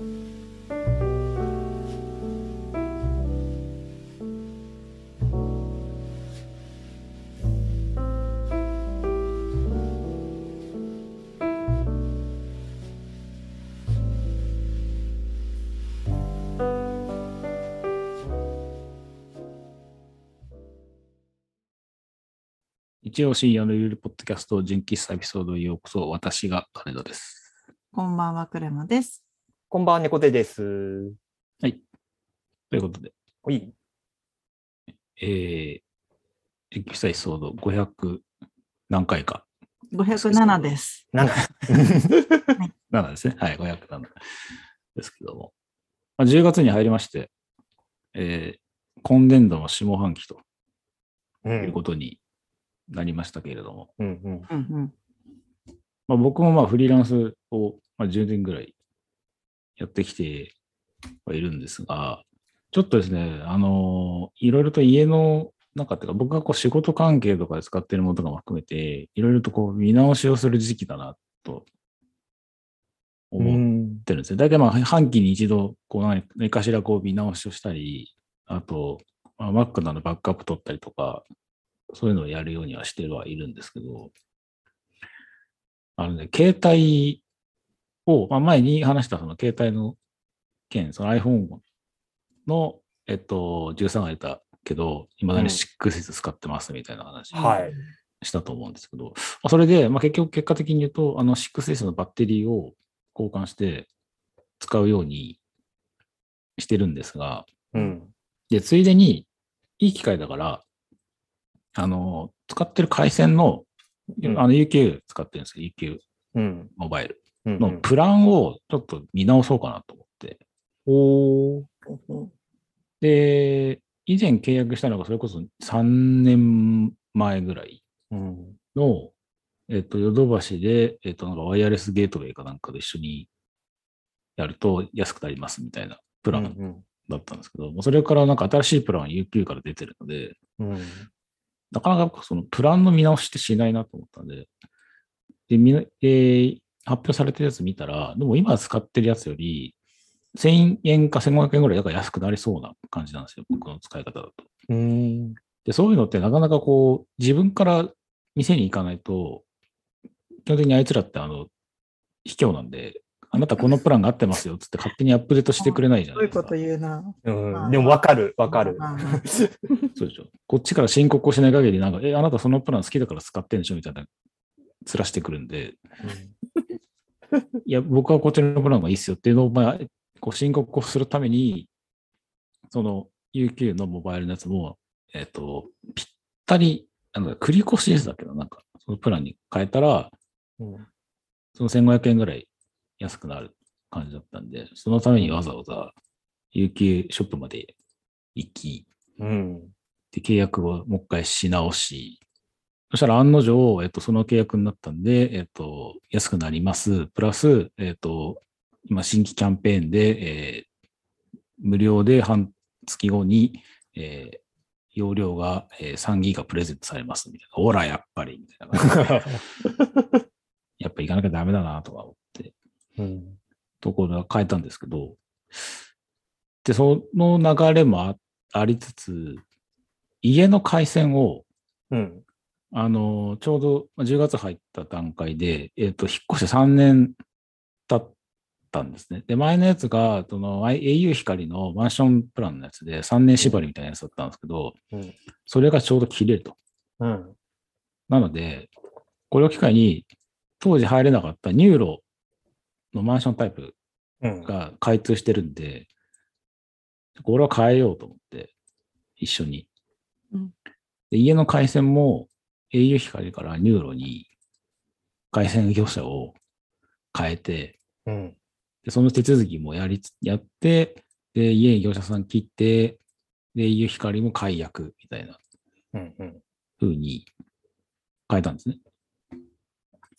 一応深夜のゆるポッドキャスト純喫茶エピソードへようこそ、私が金田です。こんばんは、クレマです。こんばんは、猫手です。はい。ということで、おい。えー、純喫茶エピソード500何回か。507です。なんだ7ですね。はい、507ですけども。まあ、10月に入りまして、えー、今年度の下半期とう。いうんことになりましたけれども、うんうん。うんうん。まあ、僕もまあフリーランスをまあ10年ぐらいやってきてはいるんですが、ちょっとですね、あのいろいろと家の中っていうか、僕がこう仕事関係とかで使っているものとかも含めて、いろいろとこう見直しをする時期だなと思ってるんですよ。大体まあ半期に一度、こう何何かしらこう見直しをしたり、あと、まあ、Mac などバックアップ取ったりとか、そういうのをやるようにはしてはいるんですけど、あのね、携帯を、まあ、前に話したその携帯の件、その iPhone の、えっと、13が出たけど、いまだにうん6使ってますみたいな話はい。したと思うんですけど、まあそれで、まあ、結局結果的に言うと、あの 6S のバッテリーを交換して使うようにしてるんですが、うん。で、ついでに、いい機会だから、あの、使ってる回線の、うんあの UQ 使ってるんですよ、UQ うん。モバイルうん。のプランをちょっと見直そうかなと思って。おー。で、以前契約したのがそれこそ3年前ぐらいうん。の、えっと、ヨドバシで、えっと、なんかワイヤレスゲートウェイかなんかで一緒にやると安くなりますみたいなプランうん。だったんですけど、もうそれからなんか新しいプランは UQ から出てるので、うん。なかなかそのプランの見直しってしないなと思ったんで、で、えー発表されてるやつ見たら、でも今使ってるやつより、1000円か1500円ぐらいだから安くなりそうな感じなんですよ、僕の使い方だと。うん。で、そういうのってなかなかこう、自分から店に行かないと、基本的にあいつらってあの、卑怯なんで、あなたこのプランが合ってますよっつって勝手にアップデートしてくれないじゃないですか。どういうこと言うな。うん。でも、わかる、わかる。うんうんそうでしょ。こっちから申告をしない限り、なんか、え、あなたそのプラン好きだから使ってんでしょみたいな、つらしてくるんで、いや、僕はこっちのプランがいいっすよっていうのを、まあ、こう申告をするために、その UQ のモバイルのやつも、えっ、と、ぴったり、あの、繰り越しですだけど、なんか、そのプランに変えたら、うん。その1500円ぐらい安くなる感じだったんで、そのためにわざわざ UQ ショップまで行き、うん。で、契約をもう一回し直し、そしたら案の定、えっと、その契約になったんで、えっと、安くなります。プラス、えっと、今、新規キャンペーンで、えー無料で半月後に、えー容量が、えー3ギガプレゼントされますみたいな。ほら、やっぱり、みたいな。やっぱ行かなきゃダメだな、とか思って、うん。ところが変えたんですけど、で、その流れもあありつつ、家の回線を、うん。あの、ちょうどまあ10月入った段階で、えっ、と、引っ越して3年経ったんですね。で、前のやつが、その au 光のマンションプランのやつで3年縛りみたいなやつだったんですけど、うん。それがちょうど切れると。うん。なので、これを機会に、当時入れなかった NURO のマンションタイプうん。が開通してるんで、これは変えようと思って、一緒に。うんで家の回線も au 光から NURO に回線業者を変えて、うん。でその手続きもやりつ、やって、で、家に業者さん切って、で、au 光も解約みたいなうん。うに変えたんですね。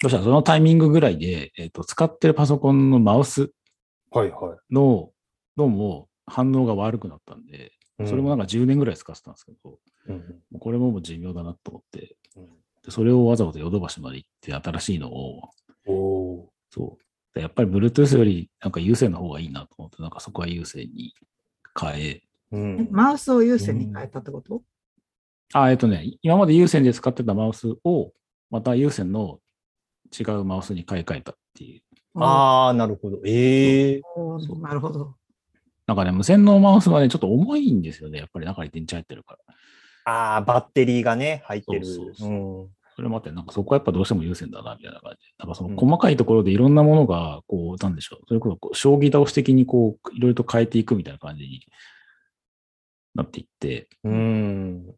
そしたらそのタイミングぐらいで、えっ、と、使ってるパソコンのマウスはいはの、どうも反応が悪くなったんで、い。それもなんか10年ぐらい使ってたんですけど、うん。これももう寿命だなと思って、それをわざわざヨドバシまで行って新しいのを、おー。そう、でやっぱり Bluetooth よりなんか有線の方がいいなと思って、なんかそこは有線に変え、うん。マウスを有線に変えたってこと？あ、えっとね、今まで有線で使ってたマウスを、また有線の違うマウスに買い替えたっていう。ああ、なるほど。ええおーなるほど。なんかね、無線のマウスはね、ちょっと重いんですよね。やっぱり中に電池入ってるから。ああ、バッテリーがね、入ってる。そうそうそううんそれもあって、なんかそこはやっぱどうしても優先だな、みたいな感じで。なんかそうんの細かいところでいろんなものが、こう、なんでしょう。それこそこう、将棋倒し的にこう、いろいろと変えていくみたいな感じになっていって、うん。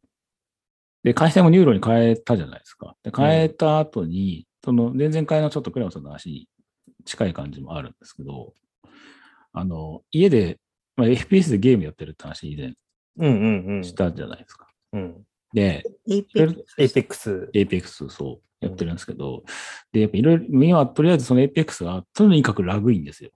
で、回線も NURO に変えたじゃないですか。で、変えた後に、その、前々回のちょっとクレマさんの話に近い感じもあるんですけど、あの、家で、まあ、FPS でゲームやってるって話以前うんうんうん。したじゃないですか。うん。で、エイそれペック Apex。Apex そうやってるんですけど、で、やっぱいろいろ、今とりあえずその Apex がとにかくラグいんですよ。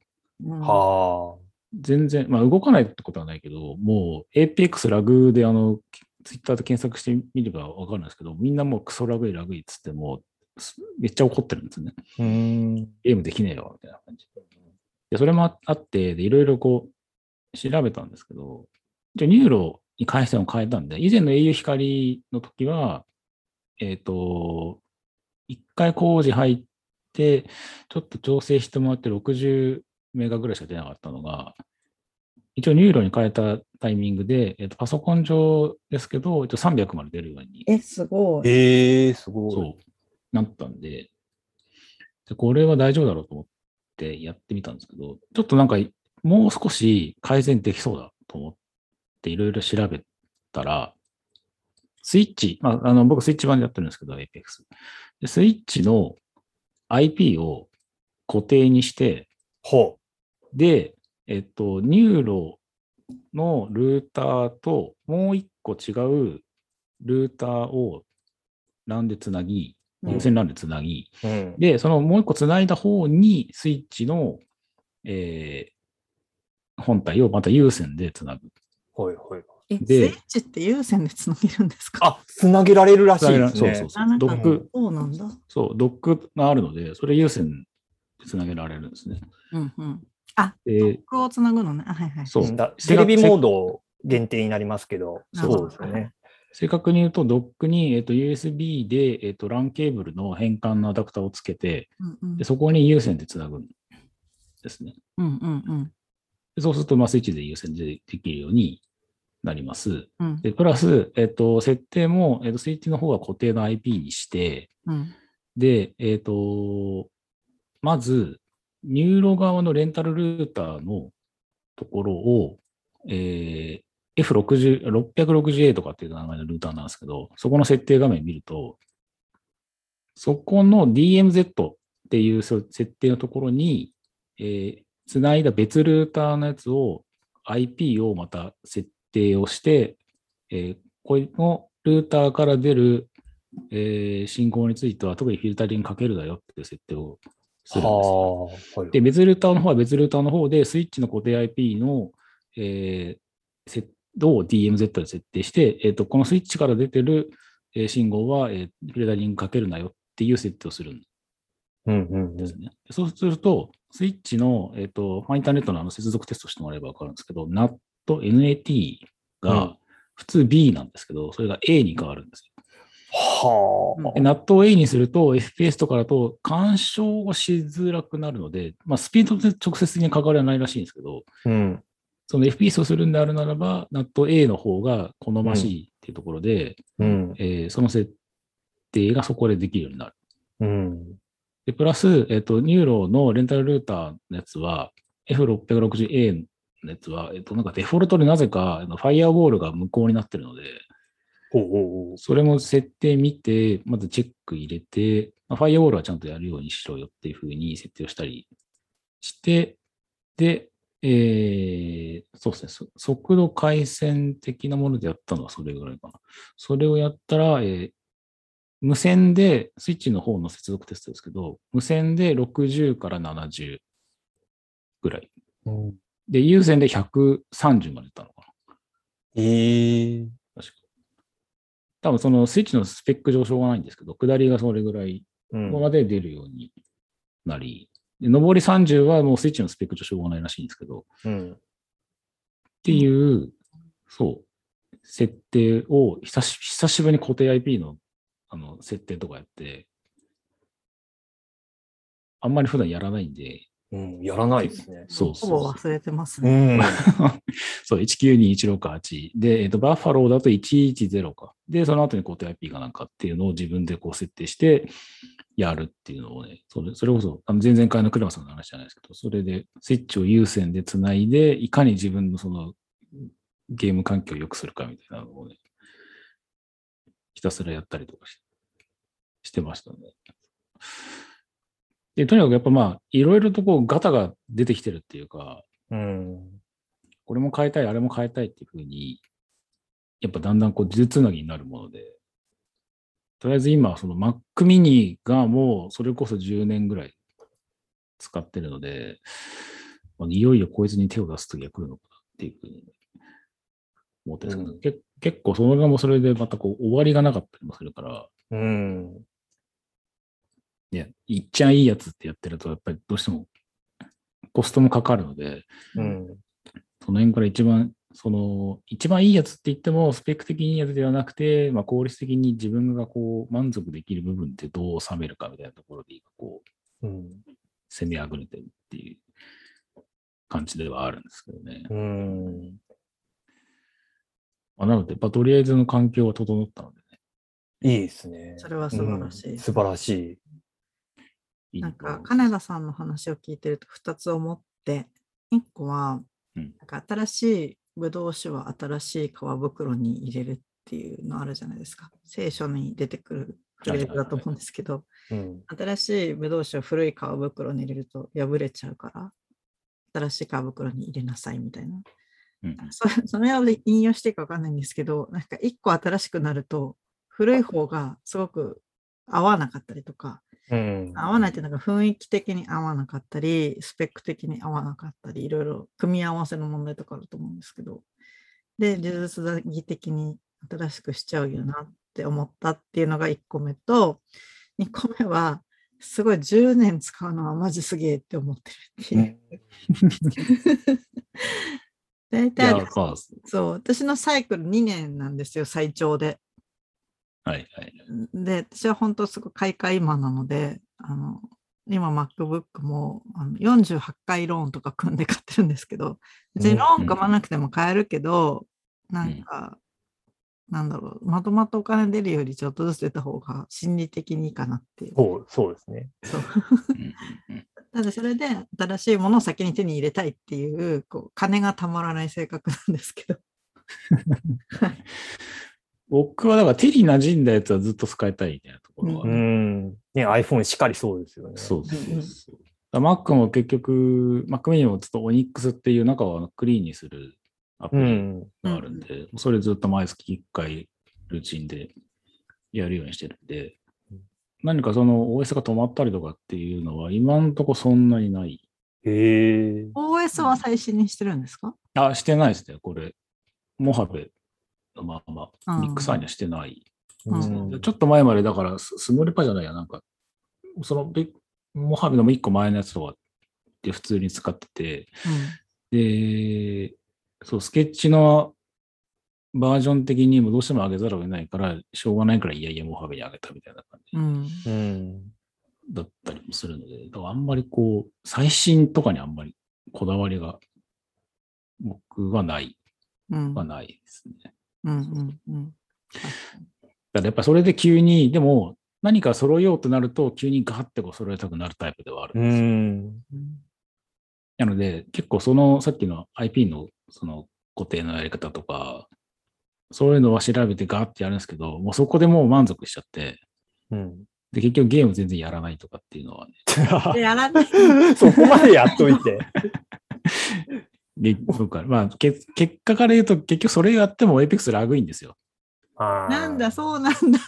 うんは全然、まあ動かないってことはないけど、もう Apex ラグであの、ツイッターで検索してみればわかるんですけど、みんなもうクソラグいラグいっつってもう、すめっちゃ怒ってるんですね。あ。うん。ゲームできねえよ、みたいな感じ。で、それもああって、で、いろいろこう、調べたんですけど、じゃ NURO に回線を変えたんで、以前の au 光の時は、えっ、と、一回工事入って、ちょっと調整してもらって60メガぐらいしか出なかったのが、一応 NURO に変えたタイミングで、えっ、と、パソコン上ですけど、一応300まで出るようにえ、すごい。ええすごい。そう、なったんで、でこれは大丈夫だろうと思ってやってみたんですけど、ちょっとなんか、もう少し改善できそうだと思っていろいろ調べたら、スイッチ、まあ、あの僕スイッチ版でやってるんですけど、Apex。でスイッチの IP を固定にして、ほで、えっと、 NURO のルーターともう一個違うルーターを LAN でつなぎ、うん有線 LAN でつなぎ、う。うん。で、そのもう一個つないだ方にスイッチの、えー本体をまた有線でつなぐ。はいはい。え、スイでッチって有線でつなげるんですか？あ、つなげられるらしいですね。そうそうそうドック、そうなんだ。そう、ドックがあるので、それ有線でつなげられるんですね。うんうん。あ、でドックをつなぐのね。あはいはい。そうテレビモード限定になりますけど、そうですよね。正確に言うと、ドックに、えっと USB で、えっと LAN ケーブルの変換のアダプターをつけて、うんうんでそこに有線でつなぐんですね。うんうんうんでそうすると、まあ、スイッチで有線でできるようになります。うんで、プラス、えっと、設定も、えっと、スイッチの方は固定の IP にして、うんで、えっと、まず、NURO 側のレンタルルーターのところを、えー F60、660A とかっていう名前のルーターなんですけど、そこの設定画面見ると、そこの DMZ っていうそう設定のところに、えー、つないだ別ルーターのやつを IP をまた設定をして、えーこれのルーターから出る、えー信号については特にフィルタリングかけるなよっていう設定をするんですよ。はいで、別ルーターの方は別ルーターの方で、スイッチの固定 IP の、えー、セットを DMZ で設定して、えーと、このスイッチから出てる、えー信号は、えーフィルタリングかけるなよっていう設定をするんうんうんうんですね。そうすると、スイッチの、えっ、と、まあインターネットのあの接続テストしてもらえばわかるんですけど、NAT、NAT うんが普通 B なんですけど、それが A に変わるんですよ。はで NAT を A にすると、FPS とかだと干渉をしづらくなるので、まあ、スピードで直接的に関わりはないらしいんですけど、あ。うん。その FPS をするんであるならば、NAT A の方が好ましいっていうところで、うん。えーその設定がそこでできるようになる。うん。で、プラス、えっ、と、 NURO のレンタルルーターのやつは、F660A のやつは、えっ、と、なんかデフォルトでなぜか、あのファイアウォールが無効になってるので、ほうほうほう。それも設定見て、まずチェック入れて、まあファイアウォールはちゃんとやるようにしろよっていうふうに設定をしたりして、で、えー、そうですねそ、速度回線的なものでやったのはそれぐらいかな。それをやったら、えー無線で、スイッチの方の接続テストですけど、無線で60から70ぐらい。うんで、有線で130までいったのかな。ええ確か。多分そのスイッチのスペック上しょうがないんですけど、下りがそれぐらいまで出るようになり、で上り30はもうスイッチのスペックとしょうがないらしいんですけど、っうん。ていう、そう、設定を久し久しぶりに固定 IP のあの設定とかやって、あんまり普段やらないんで、うん。やらないですね。そうそうほぼ忘れてますうね。ん。そう、1921688。で、えっ、と、バッファローだと110か。で、その後に固定 IP がなんかっていうのを自分でこう設定してやるっていうのをね、それそれこそ、あの前々回のクレマさんの話じゃないですけど、それでスイッチを優先でつないで、いかに自分のそのゲーム環境を良くするかみたいなのをね、ひたすらやったりとかししてましたね。で、とにかくやっぱまあ、いろいろとこうガタが出てきてるっていうか、うん。これも変えたい、あれも変えたいっていうふうに、やっぱだんだんこう、呪術つなぎになるもので、とりあえず今、その Mac mini がもうそれこそ10年ぐらい使ってるので、まあいよいよこいつに手を出す時が来るのかなっていうふうに思ってるんですけど、け結構それがもうそれでまたこう終わりがなかったりもするから、うん。ね、いっちゃんいいやつってやってると、やっぱりどうしてもコストもかかるので、うん。その辺から一番、その、一番いいやつって言っても、スペック的にいいやつではなくて、まあ、効率的に自分がこう、満足できる部分ってどう収めるかみたいなところで、今こう、うん。攻めあぐれてるっていう感じではあるんですけどね。うん。まあ、なので、まあ、とりあえずの環境は整ったのでね。いいですね。それは素晴らしいうん素晴らしい。なんか、と金田さんの話を聞いてると2つ思って、1個は、うんなんか新しいブドウ酒は新しい皮袋に入れるっていうのあるじゃないですか。聖書に出てくるフレーズだと思うんですけど、うん。新しいブドウ酒を古い皮袋に入れると破れちゃうから、新しい皮袋に入れなさいみたいな。うんそ それを引用していいか分かんないんですけど、なんか1個新しくなると、古い方がすごく合わなかったりとか、うん。合わないっていうのが雰囲気的に合わなかったり、スペック的に合わなかったり、いろいろ組み合わせの問題とかあると思うんですけど、で、呪術打義的に新しくしちゃうよなって思ったっていうのが1個目と、2個目は、すごい10年使うのはマジすげえって思ってるっていう。大体、まあ、そう、私のサイクル2年なんですよ、最長で。はいはい。で、私は本当すごい買い替え今なので、あの、今 MacBook もあの48回ローンとか組んで買ってるんですけど、別にローン組まなくても買えるけど、なんか、なんだろう、まとまったお金出るよりちょっとずつ出た方が心理的にいいかなっていう。そう、そうですね。そううんうんうんただそれで新しいものを先に手に入れたいっていう、こう金がたまらない性格なんですけど。僕はだから手に馴染んだやつはずっと使いたいみたいなところは、ううん。ね、iPhone しっかりそうですよね。そうそううんうんそう。だ Mac も結局、Mac mini もちょっと Onyx っていう中をクリーンにするアプリうん。があるんで、それずっと毎月1回ルーチンでやるようにしてるんでうん、何かその OS が止まったりとかっていうのは今んとこそんなにない。へえ。OS は最新にしてるんですか？あ、してないですね、これ。モハベのまあまミックサーにはしてない。うんでちょっと前までだからス、スノレパじゃないや、なんか、そのビモハベのも1個前のやつとかって普通に使ってて、で、そう、スケッチのバージョン的にもどうしても上げざるを得ないから、しょうがないからいやいやモハベに上げたみたいな感じうん。うん。うん。だったりもするので、だからあんまりこう、最新とかにあんまりこだわりが僕はない、うん。はないですね。うん。うん。うん。だからやっぱそれで急に、でも何か揃えようとなると、急にガーってこう揃えたくなるタイプではあるんうですよ。ん。なので、結構そのさっきの IP のその固定のやり方とか、そういうのは調べてガーってやるんですけど、もうそこでもう満足しちゃって、うん。で、結局ゲーム全然やらないとかっていうのはね、で やらない。そこまでやっといて。で僕はまあ、け結果から言うと、結局それやっても Apex ラグいんですよ。なんだ、う。そうなんだ。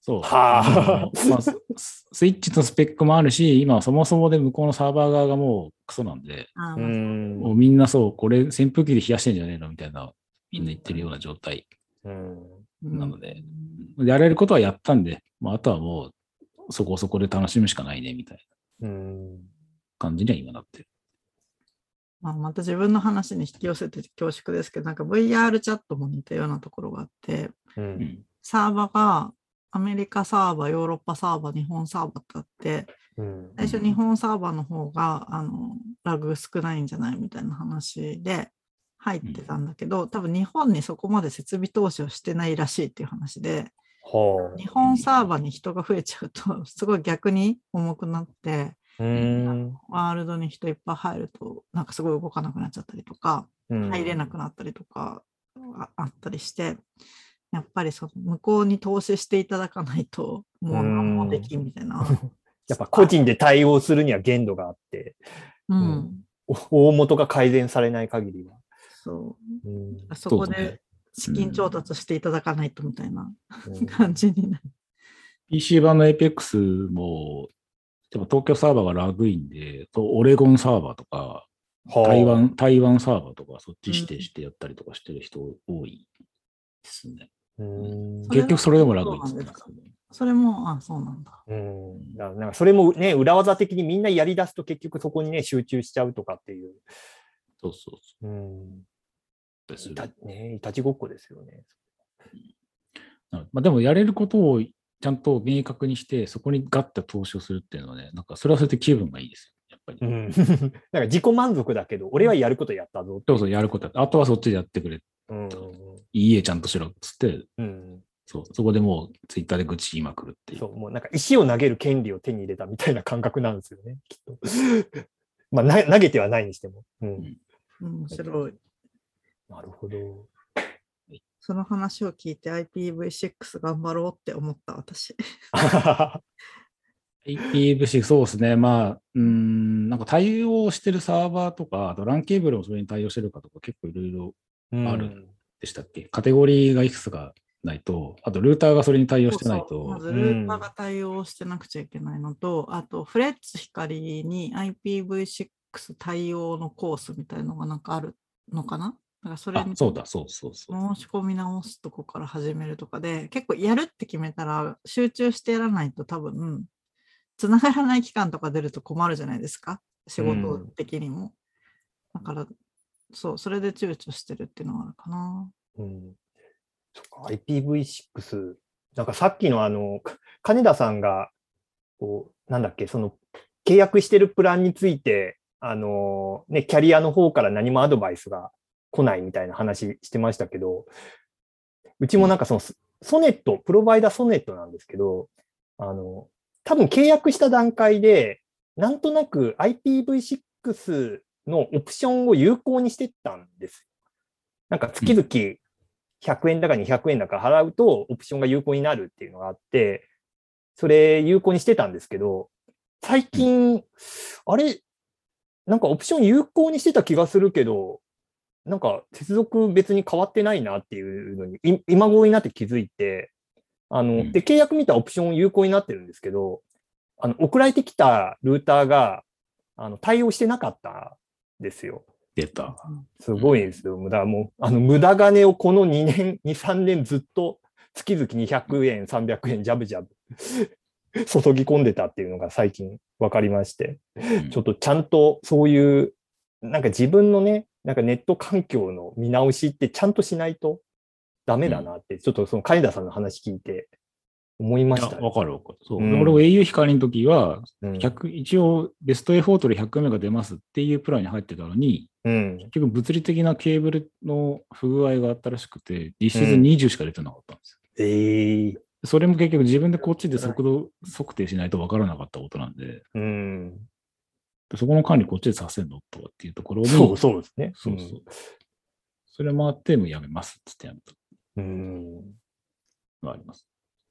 そう。はあのまあスススイッチのスペックもあるし、今はそもそもで向こうのサーバー側がもうクソなんで、あう。ん。もうみんなそう、これ扇風機で冷やしてんじゃねえのみたいな、みんな言ってるような状態。うん。なのでやれることはやったんで、まあ、あとはもうそこそこで楽しむしかないね、みたいなうん。感じには今なってる。まあ、また自分の話に引き寄せて恐縮ですけど、なんか VR チャットも似たようなところがあって、う。うんん。サーバーがアメリカサーバー、ヨーロッパサーバー、日本サーバーってあって、うん。最初日本サーバーの方があのラグ少ないんじゃないみたいな話で入ってたんだけど、多分日本にそこまで設備投資をしてないらしいっていう話で、は日本サーバーに人が増えちゃうと、すごい逆に重くなって。ワールドに人いっぱい入ると、なんかすごい動かなくなっちゃったりとか、入れなくなったりとかああったりして、やっぱりその向こうに投資していただかないと、もう何もできんみたいな。やっぱ個人で対応するには限度があって、うん、大元が改善されない限りは。そう。うんそこそうで資金調達していただかないとみたいなうん 感じになる。PC 版の Apex も、でも東京サーバーがラグインで、とオレゴンサーバーとか、はあ台湾、台湾サーバーとか、そっち指定してやったりとかしてる人多いですね。うんそれ結局それでもラグインですかそれも、あ、そうなんだ。うん、だからなんかそれもね、裏技的にみんなやり出すと結局そこにね、集中しちゃうとかっていう。そうそうそうん。うですいたね、いたちごっこですよね。まあ、でもやれることをちゃんと明確にして、そこにガッと投資をするっていうのはね、なんかそれはそれで気分がいいですよ。やっぱり。うん。なんか自己満足だけど、俺はやることやったぞってそうそう、やることやあとはそっちでやってくれ。うん。いいえ、ちゃんとしろっつって、うん。そう、そこでもうツイッターで愚痴言いまくるっていう。そう、もうなんか石を投げる権利を手に入れたみたいな感覚なんですよね、きっと。まあ、な投げてはないにしても。うん。面白い。なるほど。その話を聞いて IPv6 頑張ろうって思った私。IPv6、そうですね。まあ、うーん、なんか対応してるサーバーとか、あと LAN ケーブルもそれに対応してるかとか結構いろいろあるでしたっけ？カテゴリーがいくつかないと、あとルーターがそれに対応してないそうそう。まと、ずルーターが対応してなくちゃいけないのと、あとフレッツ光に IPv6 対応のコースみたいのがなんかあるのかな？だからそれに、あそうだ、そうそうそう。申し込み直すとこから始めるとかで、結構やるって決めたら集中してやらないと多分、つながらない期間とか出ると困るじゃないですか。仕事的にも。だから、そう、それで躊躇してるっていうのがあるかな。うん。そっか、IPv6。なんかさっきのあの、か金田さんが、こう、なんだっけ、その、契約してるプランについて、あの、ね、キャリアの方から何もアドバイスが来ないみたいな話してましたけど、うちもなんかその、ソソネット、プロバイダソネットなんですけど、あの、多分契約した段階で、なんとなく IPv6 のオプションを有効にしてったんです。なんか月々100円だか200円だか払うとオプションが有効になるっていうのがあって、それ有効にしてたんですけど、最近、あれ、なんかオプション有効にしてた気がするけど、なんか接続別に変わってないなっていうのに、い今頃になって気づいて、あの、うんで、契約見たオプション有効になってるんですけど、あの、送られてきたルーターが、あの、対応してなかったんですよ。出た。すごいですよ。無駄もう、あの、無駄金をこの2年、2、3年ずっと月々200円、300円、ジャブジャブ 注ぎ込んでたっていうのが最近分かりまして、うんちょっとちゃんとそういう、なんか自分のね、なんかネット環境の見直しってちゃんとしないとダメだなって、ちょっとその金田さんの話聞いて思いましたね、わかるわかる。そう。うん俺も au 光の時は、うん100一応ベストエフォートで100メガ出ますっていうプランに入ってたのに、うん。結局物理的なケーブルの不具合があったらしくて、実質20しか出てなかったんですよ。ええそれも結局自分でこっちで速度測定しないとわからなかったことなんで、うん。そこの管理こっちでさせんのとかっていうところに、そうそうですね。そうそう。それもあって、もうやめますっつってやめたうん。のがあります。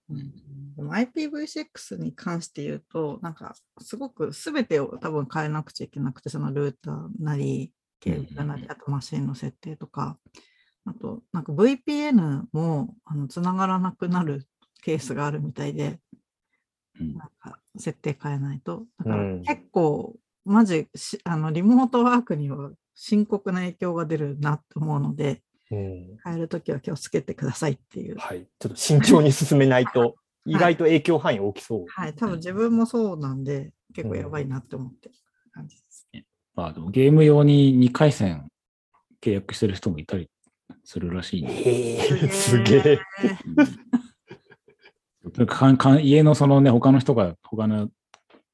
うんでも IPv6 に関して言うと、なんかすごく全てを多分変えなくちゃいけなくて、そのルーターなり、ケーブルなり、あとマシンの設定とか、あとなんか VPN もあの繋がらなくなるケースがあるみたいで、うんなんか設定変えないと。だからうん結構、マジしあのリモートワークには深刻な影響が出るなと思うので、うん。変えるときは気をつけてくださいっていう。はい。ちょっと慎重に進めないと、意外と影響範囲大きそう。はい、多分自分もそうなんで、結構やばいなって思って。感じです。まあでもゲーム用に2回戦契約してる人もいたりするらしいんで。へえ、すげえ。家のそのね、他の人が他の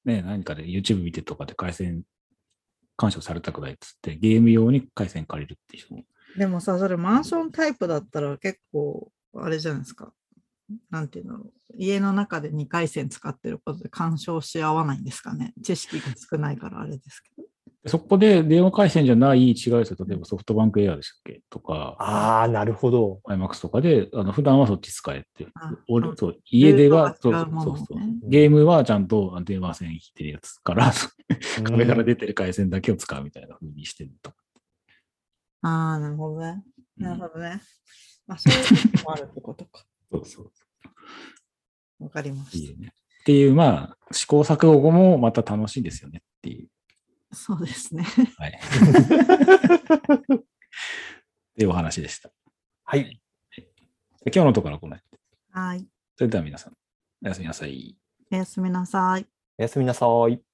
ね、何かで YouTube 見てとかで回線干渉されたくないっつって、ゲーム用に回線借りるっていう人も。でもさ、それマンションタイプだったら結構、あれじゃないですか。なんていうの家の中で2回線使ってることで干渉し合わないんですかね。知識が少ないからあれですけど。そこで電話回線じゃない違いですよ。例えばソフトバンクエアでしたっけ？とか、ああ、なるほど。IMAX とかで、あの普段はそっち使えってあ。俺そう家ではそうそうそうねゲームはちゃんと電話線引いてるやつから、うん壁から出てる回線だけを使うみたいな風にしてると。ああ、なるほどね。なるほどね。まあ、そういうのもあるってことか。そうそう。わかりましいいよね。っていう、まあ、試行錯誤後もまた楽しいですよねっていう。た。そうですね。はい。っていうお話でした。はい。で今日のところはこの辺ではい。それでは皆さん、おやすみなさい。おやすみなさい。おやすみなさい。